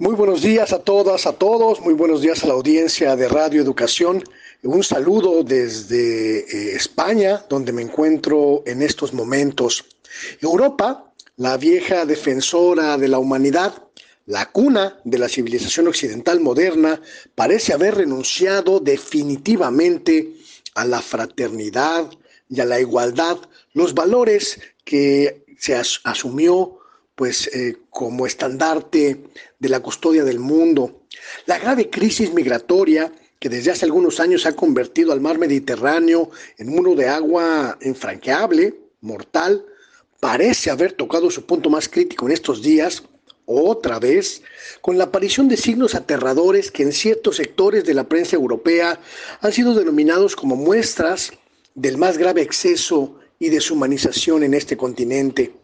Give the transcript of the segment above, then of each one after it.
Muy buenos días a todas, a todos, muy buenos días a la audiencia de Radio Educación. Un saludo desde eh, España, donde me encuentro en estos momentos. Europa, la vieja defensora de la humanidad, la cuna de la civilización occidental moderna, parece haber renunciado definitivamente a la fraternidad y a la igualdad, los valores que se asumió pues eh, como estandarte de la custodia del mundo. La grave crisis migratoria que desde hace algunos años ha convertido al mar Mediterráneo en un muro de agua infranqueable, mortal, parece haber tocado su punto más crítico en estos días, otra vez, con la aparición de signos aterradores que en ciertos sectores de la prensa europea han sido denominados como muestras del más grave exceso y deshumanización en este continente.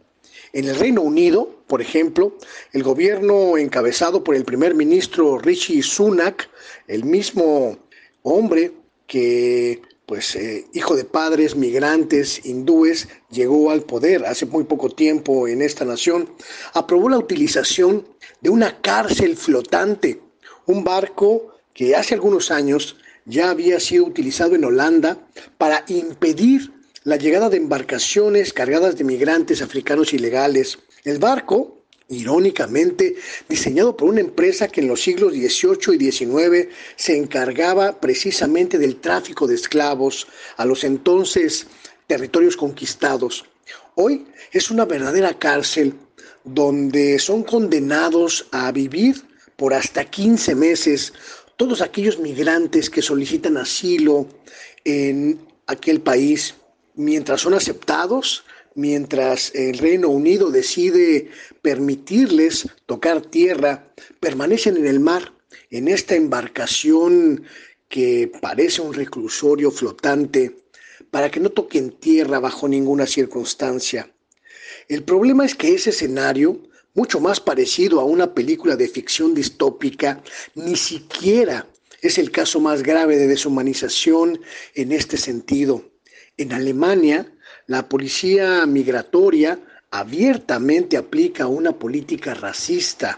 En el Reino Unido, por ejemplo, el gobierno encabezado por el primer ministro Rishi Sunak, el mismo hombre que, pues, eh, hijo de padres migrantes hindúes, llegó al poder hace muy poco tiempo en esta nación, aprobó la utilización de una cárcel flotante, un barco que hace algunos años ya había sido utilizado en Holanda para impedir la llegada de embarcaciones cargadas de migrantes africanos ilegales. El barco, irónicamente, diseñado por una empresa que en los siglos XVIII y XIX se encargaba precisamente del tráfico de esclavos a los entonces territorios conquistados. Hoy es una verdadera cárcel donde son condenados a vivir por hasta 15 meses todos aquellos migrantes que solicitan asilo en aquel país mientras son aceptados, mientras el Reino Unido decide permitirles tocar tierra, permanecen en el mar, en esta embarcación que parece un reclusorio flotante, para que no toquen tierra bajo ninguna circunstancia. El problema es que ese escenario, mucho más parecido a una película de ficción distópica, ni siquiera es el caso más grave de deshumanización en este sentido. En Alemania, la policía migratoria abiertamente aplica una política racista.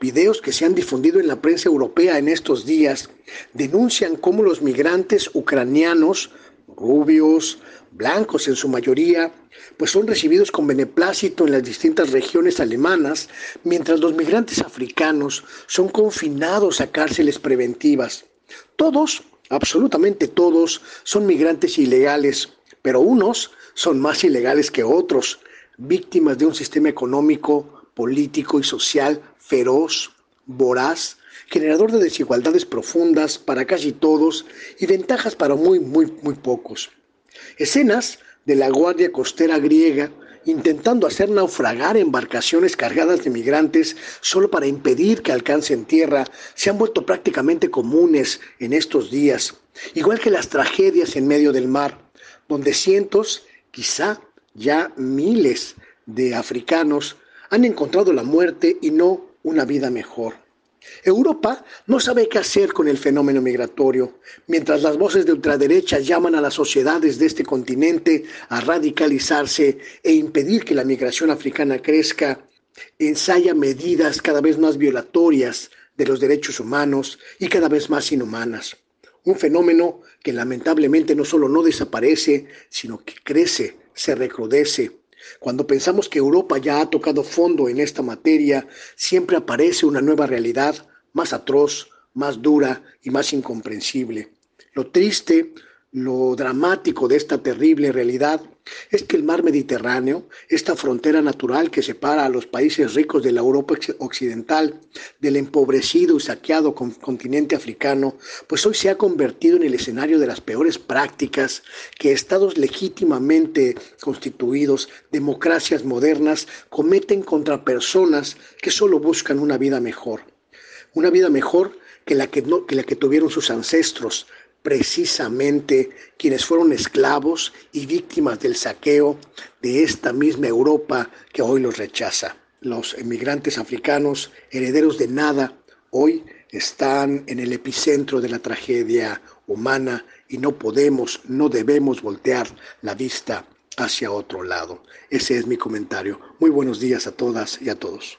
Videos que se han difundido en la prensa europea en estos días denuncian cómo los migrantes ucranianos, rubios, blancos en su mayoría, pues son recibidos con beneplácito en las distintas regiones alemanas, mientras los migrantes africanos son confinados a cárceles preventivas. Todos Absolutamente todos son migrantes ilegales, pero unos son más ilegales que otros, víctimas de un sistema económico, político y social feroz, voraz, generador de desigualdades profundas para casi todos y ventajas para muy, muy, muy pocos. Escenas de la Guardia Costera griega intentando hacer naufragar embarcaciones cargadas de migrantes solo para impedir que alcancen tierra, se han vuelto prácticamente comunes en estos días, igual que las tragedias en medio del mar, donde cientos, quizá ya miles de africanos han encontrado la muerte y no una vida mejor. Europa no sabe qué hacer con el fenómeno migratorio, mientras las voces de ultraderecha llaman a las sociedades de este continente a radicalizarse e impedir que la migración africana crezca, ensaya medidas cada vez más violatorias de los derechos humanos y cada vez más inhumanas. Un fenómeno que lamentablemente no solo no desaparece, sino que crece, se recrudece cuando pensamos que Europa ya ha tocado fondo en esta materia, siempre aparece una nueva realidad más atroz, más dura y más incomprensible. Lo triste lo dramático de esta terrible realidad es que el mar Mediterráneo, esta frontera natural que separa a los países ricos de la Europa occidental del empobrecido y saqueado continente africano, pues hoy se ha convertido en el escenario de las peores prácticas que estados legítimamente constituidos, democracias modernas, cometen contra personas que solo buscan una vida mejor. Una vida mejor que la que, no, que la que tuvieron sus ancestros, precisamente quienes fueron esclavos y víctimas del saqueo de esta misma Europa que hoy los rechaza. Los emigrantes africanos, herederos de nada, hoy están en el epicentro de la tragedia humana y no podemos, no debemos voltear la vista hacia otro lado. Ese es mi comentario. Muy buenos días a todas y a todos.